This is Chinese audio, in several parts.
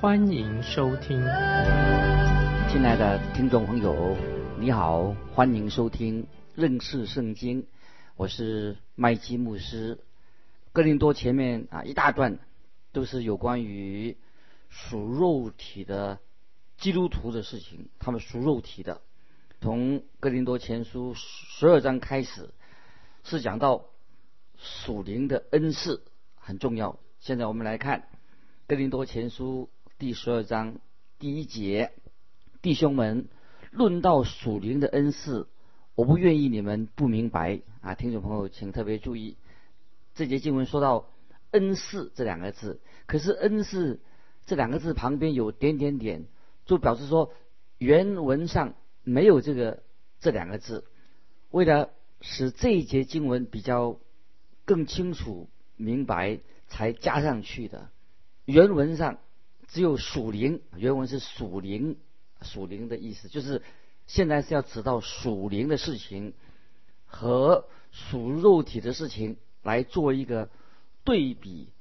欢迎收听。亲爱的听众朋友，你好，欢迎收听认识圣经，我是麦基牧师。哥林多前面啊一大段都是有关于属肉体的基督徒的事情，他们属肉体的。从哥林多前书十二章开始，是讲到属灵的恩赐很重要。现在我们来看哥林多前书第十二章第一节，弟兄们，论到属灵的恩赐，我不愿意你们不明白啊！听众朋友，请特别注意，这节经文说到恩赐这两个字，可是恩赐这两个字旁边有点点点，就表示说原文上。没有这个这两个字，为了使这一节经文比较更清楚明白，才加上去的。原文上只有属灵，原文是属灵，属灵的意思就是现在是要知道属灵的事情和属肉体的事情来做一个对比，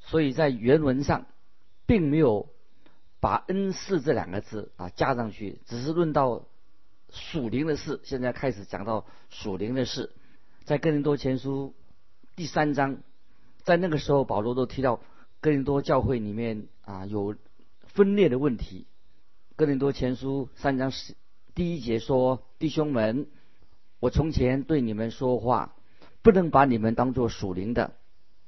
所以在原文上并没有把恩赐这两个字啊加上去，只是论到。属灵的事，现在开始讲到属灵的事，在哥林多前书第三章，在那个时候保罗都提到哥林多教会里面啊有分裂的问题。哥林多前书三章第一节说：“弟兄们，我从前对你们说话，不能把你们当作属灵的，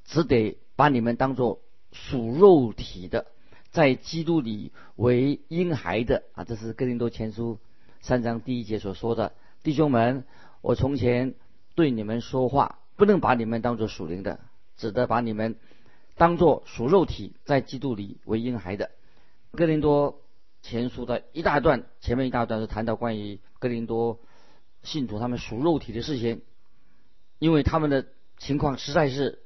只得把你们当作属肉体的，在基督里为婴孩的啊。”这是哥林多前书。三章第一节所说的弟兄们，我从前对你们说话，不能把你们当作属灵的，只得把你们当作属肉体，在基督里为婴孩的。哥林多前书的一大段，前面一大段是谈到关于哥林多信徒他们属肉体的事情，因为他们的情况实在是，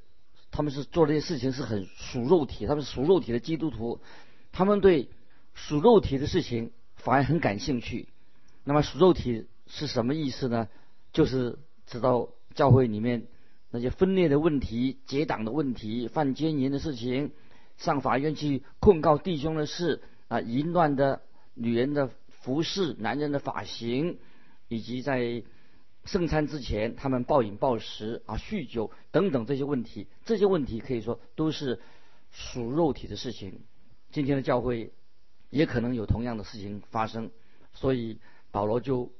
他们是做这些事情是很属肉体，他们是属肉体的基督徒，他们对属肉体的事情反而很感兴趣。那么属肉体是什么意思呢？就是知道教会里面那些分裂的问题、结党的问题、犯奸淫的事情、上法院去控告弟兄的事啊、淫乱的女人的服饰、男人的发型，以及在圣餐之前他们暴饮暴食啊、酗酒等等这些问题。这些问题可以说都是属肉体的事情。今天的教会也可能有同样的事情发生，所以。保罗就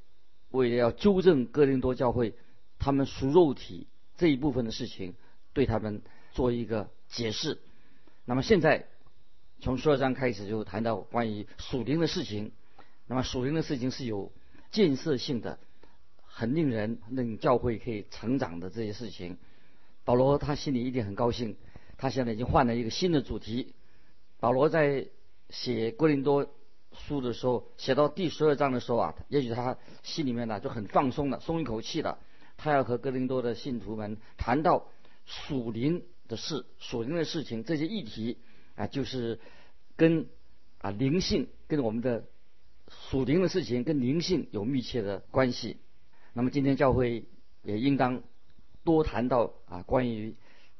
为了要纠正哥林多教会他们属肉体这一部分的事情，对他们做一个解释。那么现在从十二章开始就谈到关于属灵的事情。那么属灵的事情是有建设性的，很令人令教会可以成长的这些事情。保罗他心里一定很高兴，他现在已经换了一个新的主题。保罗在写哥林多。书的时候写到第十二章的时候啊，也许他心里面呢就很放松了，松一口气了。他要和哥林多的信徒们谈到属灵的事、属灵的事情这些议题啊，就是跟啊灵性、跟我们的属灵的事情跟灵性有密切的关系。那么今天教会也应当多谈到啊关于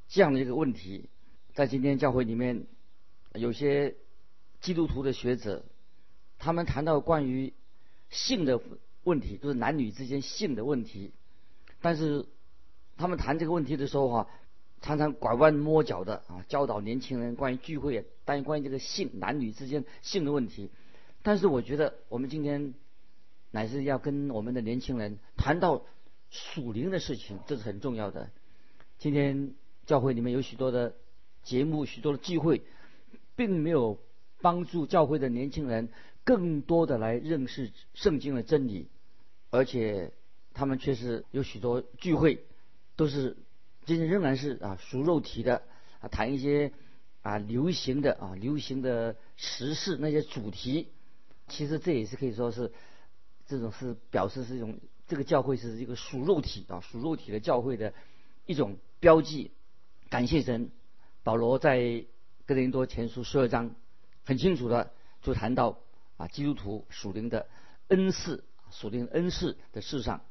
这样的一个问题。在今天教会里面，有些基督徒的学者。他们谈到关于性的问题，就是男女之间性的问题，但是他们谈这个问题的时候哈，常常拐弯抹角的啊，教导年轻人关于聚会，关于关于这个性男女之间性的问题。但是我觉得我们今天乃是要跟我们的年轻人谈到属灵的事情，这是很重要的。今天教会里面有许多的节目，许多的聚会，并没有帮助教会的年轻人。更多的来认识圣经的真理，而且他们确实有许多聚会，都是今天仍然是啊属肉体的啊谈一些啊流行的啊流行的时事那些主题其实这也是可以说是这种是表示是一种这个教会是一个属肉体啊属肉体的教会的一种标记。感谢神，保罗在哥林多前书十二章很清楚的就谈到啊基督徒属灵的恩赐属灵恩赐的事上。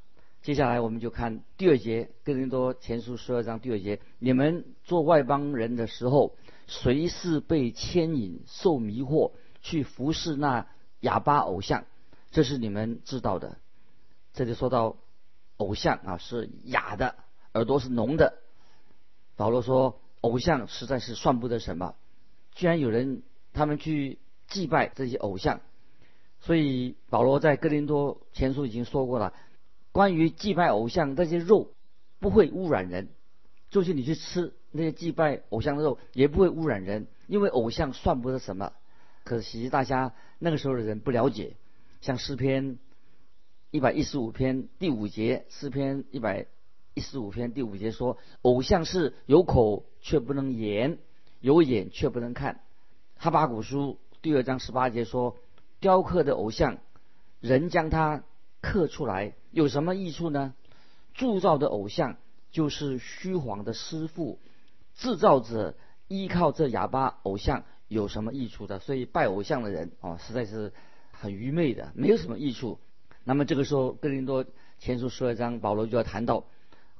接下来我们就看第二节，哥林多前书十二章第二节：你们做外邦人的时候，谁是被牵引、受迷惑去服侍那哑巴偶像？这是你们知道的。这里说到偶像啊，是哑的，耳朵是聋的。保罗说，偶像实在是算不得什么。居然有人他们去祭拜这些偶像，所以保罗在哥林多前书已经说过了。关于祭拜偶像，那些肉不会污染人，就是你去吃那些祭拜偶像的肉，也不会污染人，因为偶像算不得什么。可惜大家那个时候的人不了解，像诗篇一百一十五篇第五节，诗篇一百一十五篇第五节说，偶像是有口却不能言，有眼却不能看。哈巴古书第二章十八节说，雕刻的偶像，人将它。刻出来有什么益处呢？铸造的偶像就是虚晃的师傅，制造者依靠这哑巴偶像有什么益处的？所以拜偶像的人哦，实在是很愚昧的，没有什么益处。那么这个时候，哥林多前书十二章，保罗就要谈到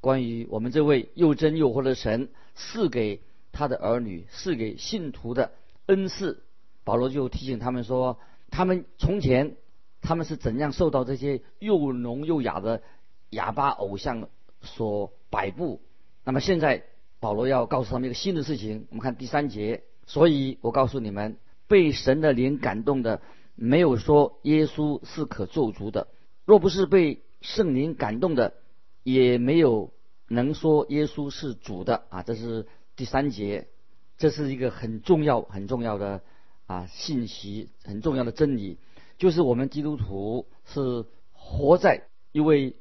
关于我们这位又真又活的神赐给他的儿女、赐给信徒的恩赐。保罗就提醒他们说，他们从前。他们是怎样受到这些又聋又哑的哑巴偶像所摆布？那么现在保罗要告诉他们一个新的事情。我们看第三节，所以我告诉你们，被神的灵感动的，没有说耶稣是可咒诅的；若不是被圣灵感动的，也没有能说耶稣是主的啊！这是第三节，这是一个很重要、很重要的啊信息，很重要的真理。就是我们基督徒是活在一位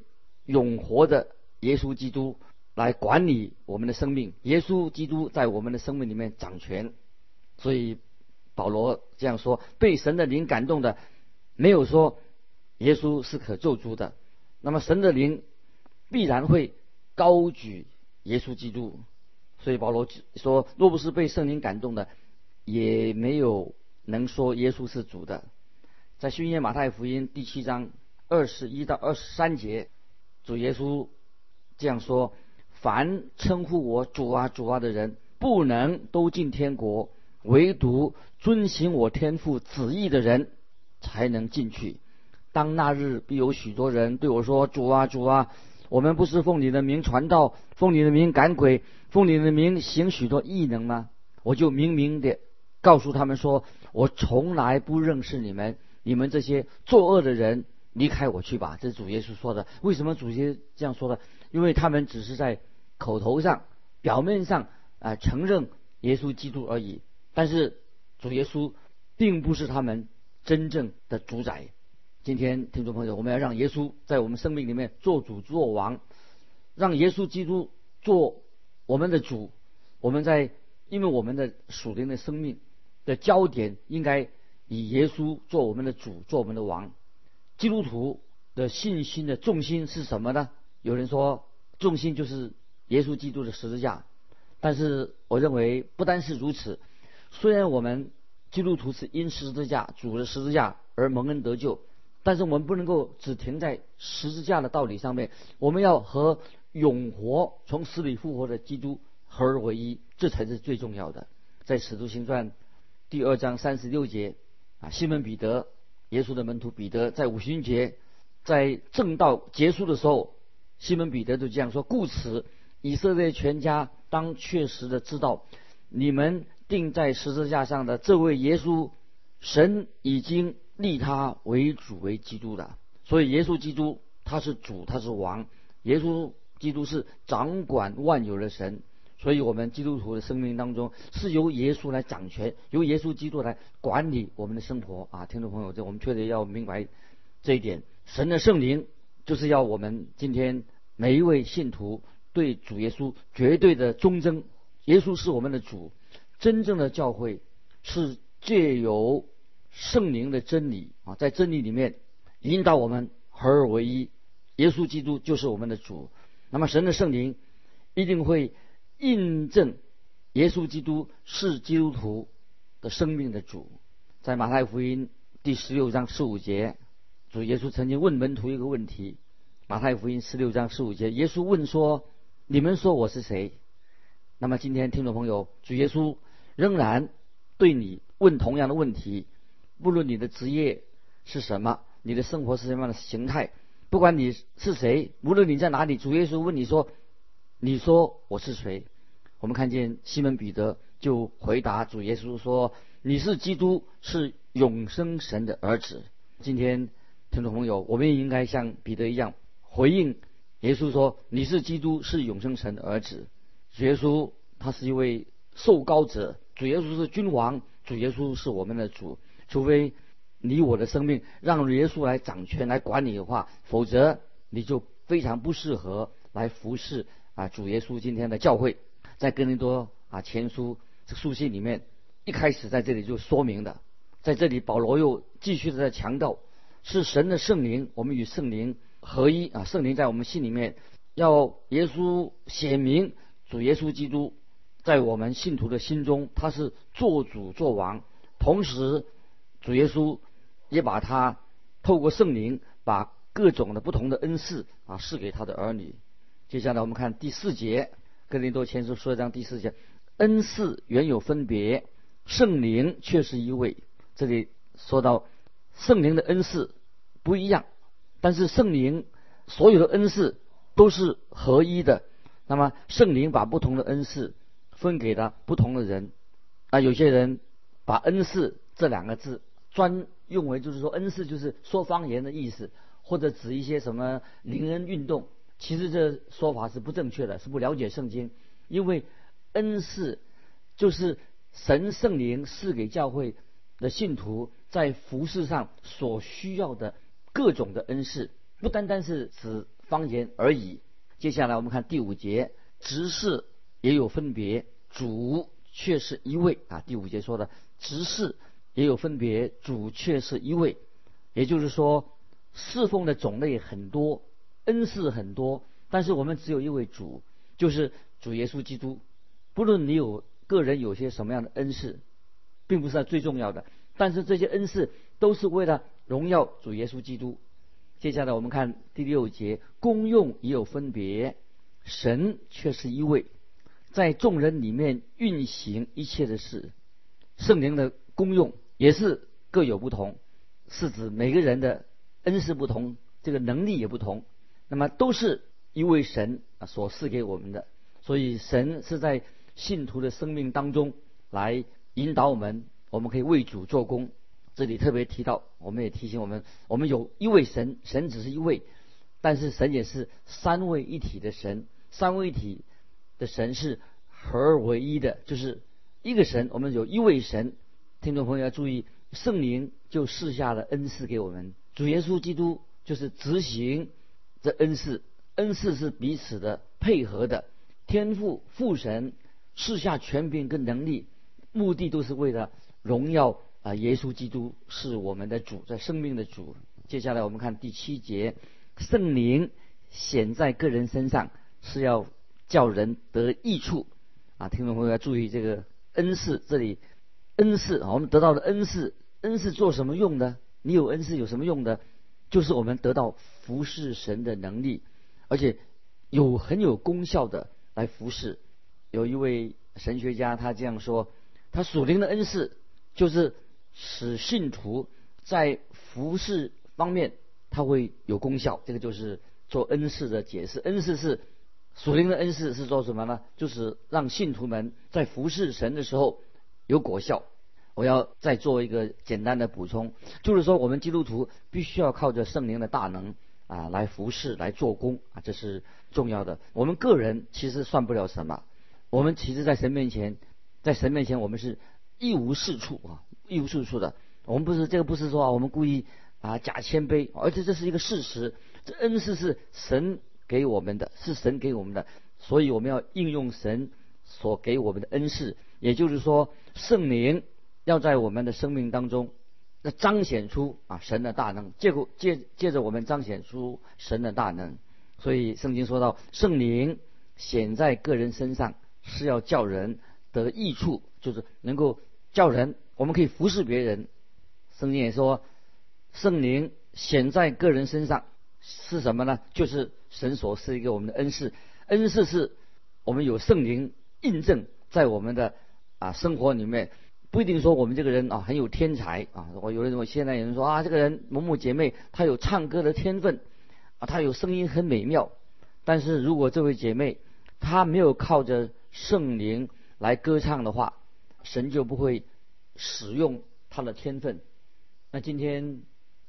永活的耶稣基督来管理我们的生命，耶稣基督在我们的生命里面掌权，所以保罗这样说：被神的灵感动的，没有说耶稣是可救主的。那么神的灵必然会高举耶稣基督，所以保罗说：若不是被圣灵感动的，也没有能说耶稣是主的。在新约马太福音第七章二十一到二十三节，主耶稣这样说：“凡称呼我主啊主啊的人，不能都进天国；唯独遵行我天父旨意的人，才能进去。当那日，必有许多人对我说：主啊主啊，我们不是奉你的名传道，奉你的名赶鬼，奉你的名行许多异能吗？我就明明的告诉他们说：我从来不认识你们。”你们这些作恶的人，离开我去吧！这是主耶稣说的。为什么主耶稣这样说的？因为他们只是在口头上、表面上啊承认耶稣基督而已。但是主耶稣并不是他们真正的主宰。今天听众朋友，我们要让耶稣在我们生命里面做主做王，让耶稣基督做我们的主。我们在因为我们的属灵的生命的焦点应该。以耶稣做我们的主，做我们的王。基督徒的信心的重心是什么呢？有人说，重心就是耶稣基督的十字架。但是我认为不单是如此。虽然我们基督徒是因十字架、主的十字架而蒙恩得救，但是我们不能够只停在十字架的道理上面。我们要和永活、从死里复活的基督合而为一，这才是最重要的。在使徒行传第二章三十六节。啊，西门彼得，耶稣的门徒彼得，在五旬节，在正道结束的时候，西门彼得就这样说：“故此，以色列全家当确实的知道，你们钉在十字架上的这位耶稣，神已经立他为主为基督了。所以，耶稣基督他是主，他是王，耶稣基督是掌管万有的神。”所以，我们基督徒的生命当中是由耶稣来掌权，由耶稣基督来管理我们的生活啊！听众朋友，这我们确实要明白这一点。神的圣灵就是要我们今天每一位信徒对主耶稣绝对的忠贞。耶稣是我们的主，真正的教会是借由圣灵的真理啊，在真理里面引导我们合而为一。耶稣基督就是我们的主。那么神的圣灵一定会印证耶稣基督是基督徒的生命的主。在马太福音第十六章十五节，主耶稣曾经问门徒一个问题。马太福音十六章十五节，耶稣问说：“你们说我是谁？”那么今天听众朋友，主耶稣仍然对你问同样的问题，不论你的职业是什么，你的生活是什么样的形态，不管你是谁，无论你在哪里，主耶稣问你说：“你说我是谁？”我们看见西门彼得就回答主耶稣说。你是基督，是永生神的儿子。今天听众朋友，我们也应该像彼得一样回应耶稣说：“你是基督，是永生神的儿子。”主耶稣他是一位受高者，主耶稣是君王，主耶稣是我们的主。除非你我的生命让耶稣来掌权来管理的话，否则你就非常不适合来服侍啊主耶稣。今天的教会在哥林多啊前书这书信里面。一开始在这里就说明的，在这里保罗又继续的在强调，是神的圣灵，我们与圣灵合一啊，圣灵在我们心里面，要耶稣显明主耶稣基督在我们信徒的心中，他是做主做王，同时主耶稣也把他透过圣灵把各种的不同的恩赐啊赐给他的儿女。接下来我们看第四节，哥林多前书说章第四节，恩赐原有分别。圣灵却是一位，这里说到圣灵的恩赐不一样，但是圣灵所有的恩赐都是合一的。那么圣灵把不同的恩赐分给了不同的人，啊，有些人把恩赐这两个字专用为就是说恩赐就是说方言的意思，或者指一些什么灵恩运动，其实这说法是不正确的，是不了解圣经，因为恩赐就是。神圣灵赐给教会的信徒在服饰上所需要的各种的恩赐，不单单是指方言而已。接下来我们看第五节，执事也有分别，主却是一位啊。第五节说的执事也有分别，主却是一位，也就是说侍奉的种类很多，恩赐很多，但是我们只有一位主，就是主耶稣基督。不论你有。个人有些什么样的恩赐，并不是最重要的，但是这些恩赐都是为了荣耀主耶稣基督。接下来我们看第六节，功用也有分别，神却是一位，在众人里面运行一切的事。圣灵的功用也是各有不同，是指每个人的恩赐不同，这个能力也不同。那么都是一位神啊所赐给我们的，所以神是在。信徒的生命当中来引导我们，我们可以为主做工。这里特别提到，我们也提醒我们，我们有一位神，神只是一位，但是神也是三位一体的神。三位一体的神是合而为一的，就是一个神。我们有一位神，听众朋友要注意，圣灵就赐下了恩赐给我们，主耶稣基督就是执行这恩赐，恩赐是彼此的配合的，天父父神。赐下权柄跟能力，目的都是为了荣耀啊！耶稣基督是我们的主，在生命的主。接下来我们看第七节，圣灵显在个人身上，是要叫人得益处啊！听众朋友要注意这个恩赐，这里恩赐啊，我们得到的恩赐，恩赐做什么用的？你有恩赐有什么用的？就是我们得到服侍神的能力，而且有很有功效的来服侍。有一位神学家，他这样说：，他属灵的恩赐就是使信徒在服侍方面他会有功效。这个就是做恩赐的解释。恩赐是属灵的恩赐是做什么呢？就是让信徒们在服侍神的时候有果效。我要再做一个简单的补充，就是说我们基督徒必须要靠着圣灵的大能啊来服侍、来做工啊，这是重要的。我们个人其实算不了什么。我们其实，在神面前，在神面前，我们是一无是处啊，一无是处的。我们不是这个，不是说我们故意啊假谦卑，而且这是一个事实。这恩赐是神给我们的，是神给我们的，所以我们要应用神所给我们的恩赐。也就是说，圣灵要在我们的生命当中那彰显出啊神的大能，借过借借着我们彰显出神的大能。所以圣经说到，圣灵显在个人身上，是要叫人得益处，就是能够叫人我们可以服侍别人。圣经也说，圣灵显在个人身上是什么呢？就是神所赐给我们的恩赐。恩赐是我们有圣灵印证在我们的啊生活里面。不一定说我们这个人啊很有天才啊，我有人我现在有人说啊这个人某某姐妹她有唱歌的天分啊，她有声音很美妙，但是如果这位姐妹她没有靠着圣灵来歌唱的话，神就不会使用她的天分。那今天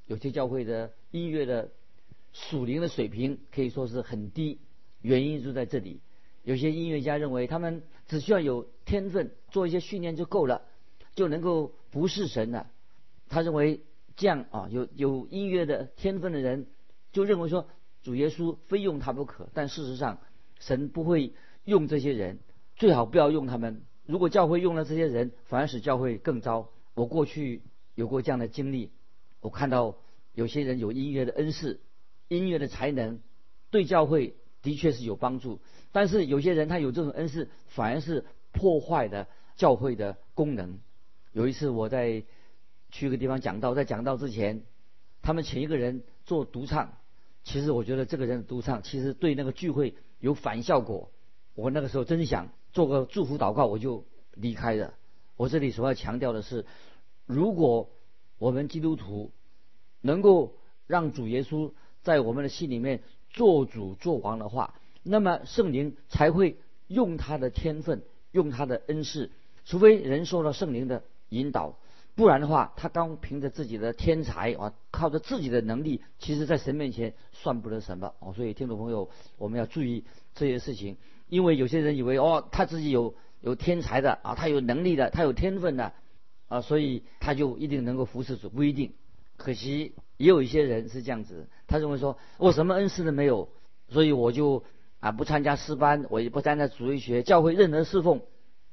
有些教会的音乐的属灵的水平可以说是很低，原因就在这里。有些音乐家认为他们只需要有天分，做一些训练就够了。就能够不是神了。他认为这样啊，有有音乐的天分的人，就认为说主耶稣非用他不可。但事实上，神不会用这些人，最好不要用他们。如果教会用了这些人，反而使教会更糟。我过去有过这样的经历，我看到有些人有音乐的恩赐，音乐的才能，对教会的确是有帮助。但是有些人他有这种恩赐，反而是破坏的教会的功能。有一次我在去一个地方讲道，在讲道之前，他们请一个人做独唱。其实我觉得这个人的独唱，其实对那个聚会有反效果。我那个时候真想做个祝福祷告，我就离开了。我这里所要强调的是，如果我们基督徒能够让主耶稣在我们的心里面做主做王的话，那么圣灵才会用他的天分，用他的恩赐，除非人受到圣灵的。引导，不然的话，他刚凭着自己的天才啊，靠着自己的能力，其实在神面前算不得什么哦。所以听众朋友，我们要注意这些事情，因为有些人以为哦，他自己有有天才的啊，他有能力的，他有天分的啊，所以他就一定能够服侍主，不一定。可惜也有一些人是这样子，他认为说我什么恩师都没有，所以我就啊不参加诗班，我也不参加主义学教会任何侍奉，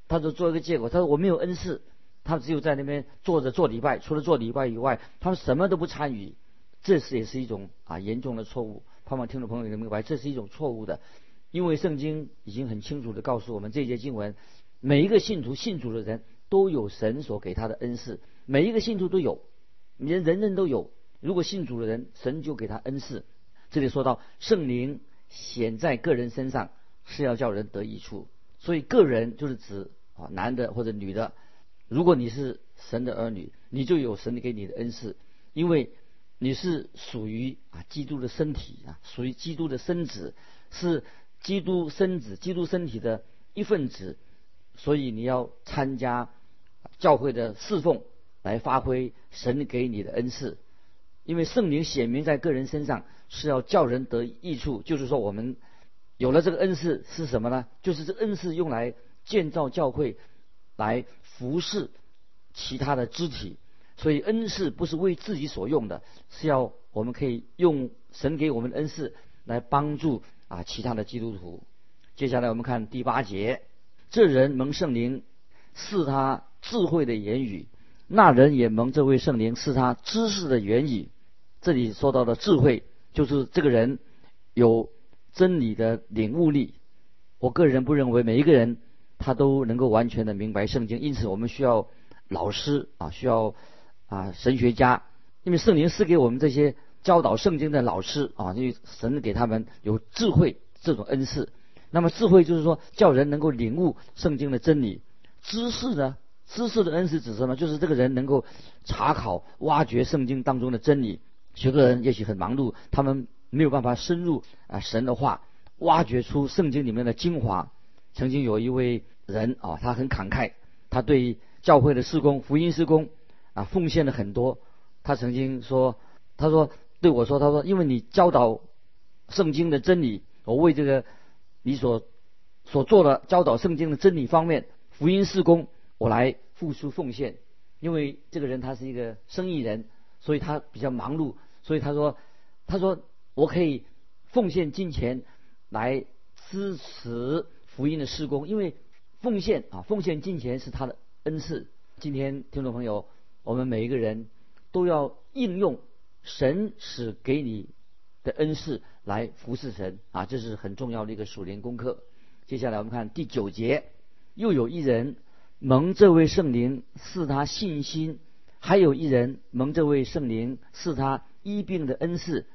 他就做一个借口，他说我没有恩师。他只有在那边坐着做礼拜，除了做礼拜以外，他们什么都不参与，这是也是一种啊严重的错误。盼望听众朋友能明白，这是一种错误的，因为圣经已经很清楚的告诉我们，这节经文，每一个信徒信主的人都有神所给他的恩赐，每一个信徒都有，人人人都有。如果信主的人，神就给他恩赐。这里说到圣灵显在个人身上，是要叫人得益处，所以个人就是指啊男的或者女的。如果你是神的儿女，你就有神给你的恩赐，因为你是属于啊基督的身体啊，属于基督的身子，是基督身子、基督身体的一份子，所以你要参加教会的侍奉，来发挥神给你的恩赐。因为圣灵显明在个人身上是要叫人得益处，就是说我们有了这个恩赐是什么呢？就是这恩赐用来建造教会，来。服侍其他的肢体，所以恩赐不是为自己所用的，是要我们可以用神给我们的恩赐来帮助啊其他的基督徒。接下来我们看第八节，这人蒙圣灵是他智慧的言语，那人也蒙这位圣灵是他知识的言语。这里说到的智慧，就是这个人有真理的领悟力。我个人不认为每一个人。他都能够完全的明白圣经，因此我们需要老师啊，需要啊神学家，因为圣灵是给我们这些教导圣经的老师啊，因为神给他们有智慧这种恩赐。那么智慧就是说叫人能够领悟圣经的真理，知识呢，知识的恩赐指什么？就是这个人能够查考、挖掘圣经当中的真理。许多人也许很忙碌，他们没有办法深入啊神的话，挖掘出圣经里面的精华。曾经有一位人啊，他很慷慨，他对教会的施工、福音施工啊奉献了很多。他曾经说：“他说对我说，他说因为你教导圣经的真理，我为这个你所所做的教导圣经的真理方面福音施工，我来付出奉献。因为这个人他是一个生意人，所以他比较忙碌，所以他说他说我可以奉献金钱来支持。”福音的施工，因为奉献啊，奉献金钱是他的恩赐。今天听众朋友，我们每一个人都要应用神使给你的恩赐来服侍神啊，这是很重要的一个属灵功课。接下来我们看第九节，又有一人蒙这位圣灵赐他信心，还有一人蒙这位圣灵赐他医病的恩赐。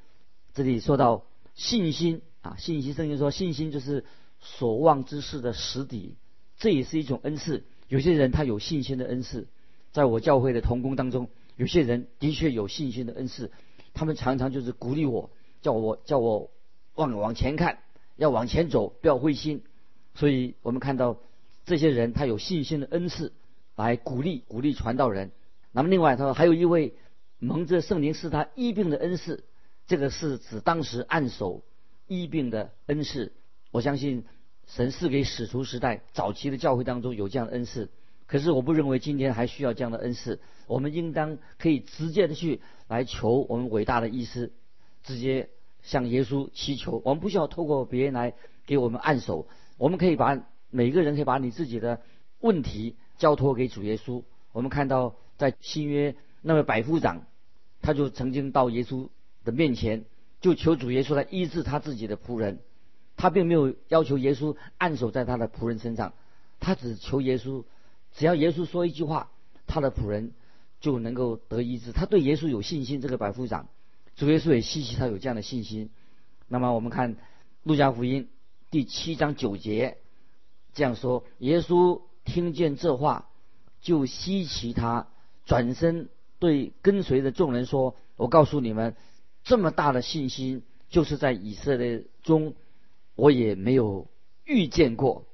这里说到信心啊，信心圣经说信心就是所望之事的实底，这也是一种恩赐。有些人他有信心的恩赐，在我教会的同工当中，有些人的确有信心的恩赐，他们常常就是鼓励我。叫我叫我往往前看，要往前走，不要灰心。所以我们看到这些人，他有信心的恩赐来鼓励鼓励传道人。那么另外他说还有一位蒙着圣灵是他医病的恩赐，这个是指当时按手医病的恩赐。我相信神是给使徒时代早期的教会当中有这样的恩赐，可是我不认为今天还需要这样的恩赐。我们应当可以直接的去来求我们伟大的医师。直接向耶稣祈求，我们不需要透过别人来给我们按手，我们可以把每个人可以把你自己的问题交托给主耶稣。我们看到在新约那位百夫长，他就曾经到耶稣的面前，就求主耶稣来医治他自己的仆人，他并没有要求耶稣按手在他的仆人身上，他只求耶稣，只要耶稣说一句话，他的仆人就能够得医治。他对耶稣有信心，这个百夫长。主耶稣也希奇他有这样的信心。那么我们看路加福音第七章九节这样说：耶稣听见这话，就希奇他，转身对跟随的众人说：“我告诉你们，这么大的信心，就是在以色列中，我也没有遇见过。”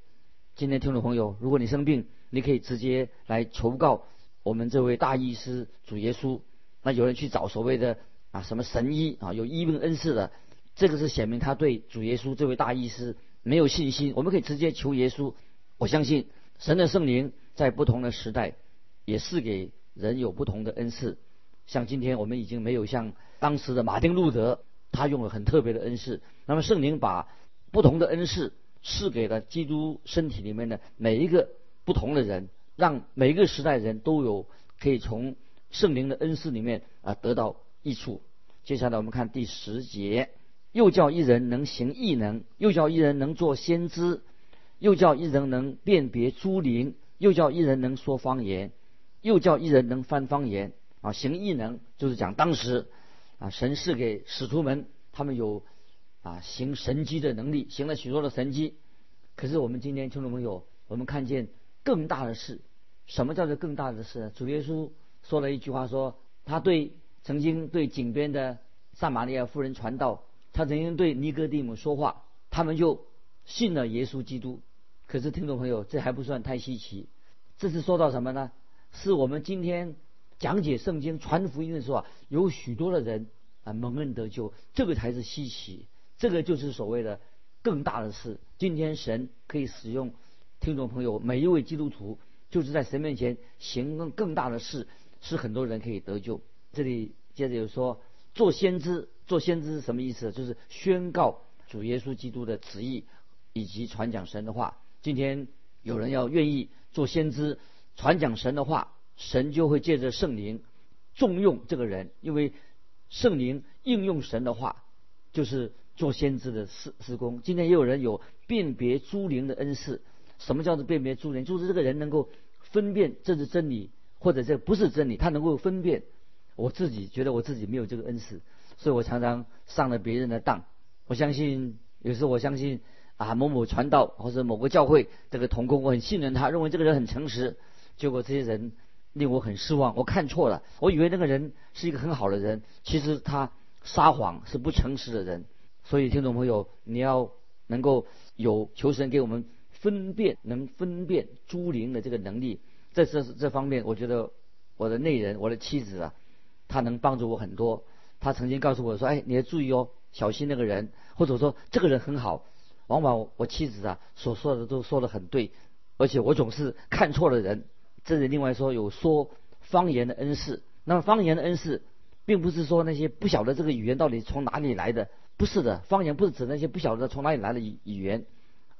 今天听众朋友，如果你生病，你可以直接来求告我们这位大医师主耶稣。那有人去找所谓的。啊，什么神医啊，有医病恩赐的，这个是显明他对主耶稣这位大医师没有信心。我们可以直接求耶稣。我相信神的圣灵在不同的时代也是给人有不同的恩赐。像今天我们已经没有像当时的马丁路德，他用了很特别的恩赐。那么圣灵把不同的恩赐赐给了基督身体里面的每一个不同的人，让每一个时代人都有可以从圣灵的恩赐里面啊得到。益处。接下来我们看第十节，又叫一人能行异能，又叫一人能做先知，又叫一人能辨别诸灵，又叫一人能说方言，又叫一人能翻方言。啊，行异能就是讲当时啊，神赐给使徒们，他们有啊行神迹的能力，行了许多的神迹。可是我们今天听众朋友，我们看见更大的事。什么叫做更大的事？主耶稣说了一句话，说他对。曾经对井边的撒玛利亚妇人传道，他曾经对尼哥底姆说话，他们就信了耶稣基督。可是听众朋友，这还不算太稀奇，这是说到什么呢？是我们今天讲解圣经、传福音的时候啊，有许多的人啊蒙恩得救，这个才是稀奇，这个就是所谓的更大的事。今天神可以使用听众朋友每一位基督徒，就是在神面前行更更大的事，使很多人可以得救。这里接着又说，做先知，做先知是什么意思？就是宣告主耶稣基督的旨意，以及传讲神的话。今天有人要愿意做先知，传讲神的话，神就会借着圣灵重用这个人，因为圣灵应用神的话，就是做先知的施施工。今天也有人有辨别诸灵的恩赐。什么叫做辨别诸灵？就是这个人能够分辨这是真理，或者这不是真理，他能够分辨。我自己觉得我自己没有这个恩赐，所以我常常上了别人的当。我相信有时候我相信啊某某传道或者某个教会这个同工，我很信任他，认为这个人很诚实。结果这些人令我很失望，我看错了，我以为那个人是一个很好的人，其实他撒谎是不诚实的人。所以听众朋友，你要能够有求神给我们分辨能分辨诸灵的这个能力，在这这方面，我觉得我的内人，我的妻子啊。她能帮助我很多。她曾经告诉我说：“哎，你要注意哦，小心那个人，或者说这个人很好。”往往我妻子啊所说的都说的很对，而且我总是看错了人。这是另外说有说方言的恩赐。那么方言的恩赐，并不是说那些不晓得这个语言到底从哪里来的，不是的。方言不是指那些不晓得从哪里来的语言，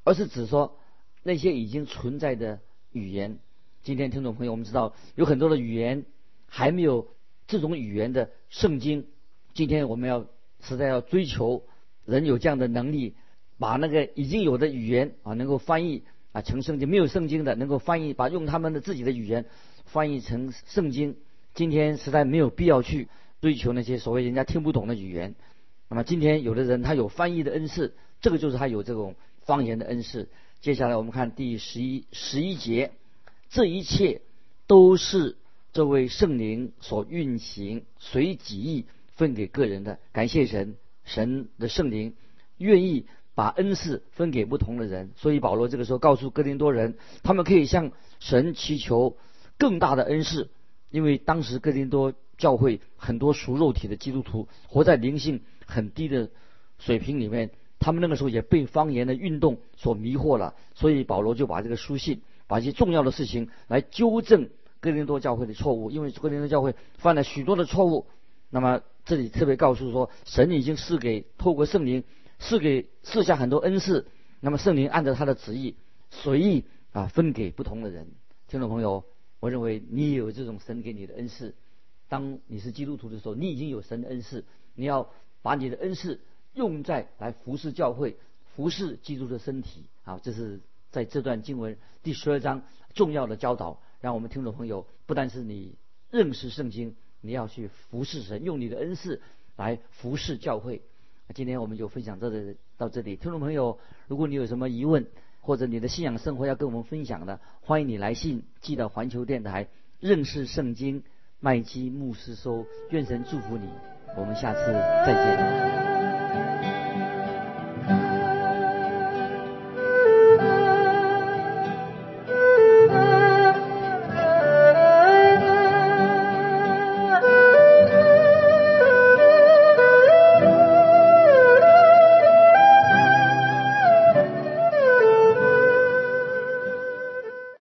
而是指说那些已经存在的语言。今天听众朋友，我们知道有很多的语言还没有。这种语言的圣经。今天我们要实在要追求人有这样的能力，把那个已经有的语言啊能够翻译啊成圣经，没有圣经的能够翻译，把用他们的自己的语言翻译成圣经。今天实在没有必要去追求那些所谓人家听不懂的语言。那么今天有的人他有翻译的恩赐，这个就是他有这种方言的恩赐。接下来我们看第十一十一节，这一切都是这位圣灵所运行，随己意分给个人的。感谢神，神的圣灵愿意把恩赐分给不同的人。所以保罗这个时候告诉哥林多人，他们可以向神祈求更大的恩赐，因为当时哥林多教会很多属肉体的基督徒活在灵性很低的水平里面。他们那个时候也被方言的运动所迷惑了，所以保罗就把这个书信，把一些重要的事情来纠正哥林多教会的错误，因为哥林多教会犯了许多的错误。那么这里特别告诉说，神已经赐给透过圣灵赐给赐下很多恩赐，那么圣灵按照他的旨意随意啊分给不同的人。听众朋友，我认为你也有这种神给你的恩赐。当你是基督徒的时候，你已经有神的恩赐，你要把你的恩赐。用在来服侍教会、服侍基督的身体啊，这是在这段经文第十二章重要的教导，让我们听众朋友不单是你认识圣经，你要去服侍神，用你的恩赐来服侍教会。今天我们就分享到这到这里，听众朋友，如果你有什么疑问或者你的信仰生活要跟我们分享的，欢迎你来信寄到环球电台认识圣经麦基牧师收，愿神祝福你，我们下次再见。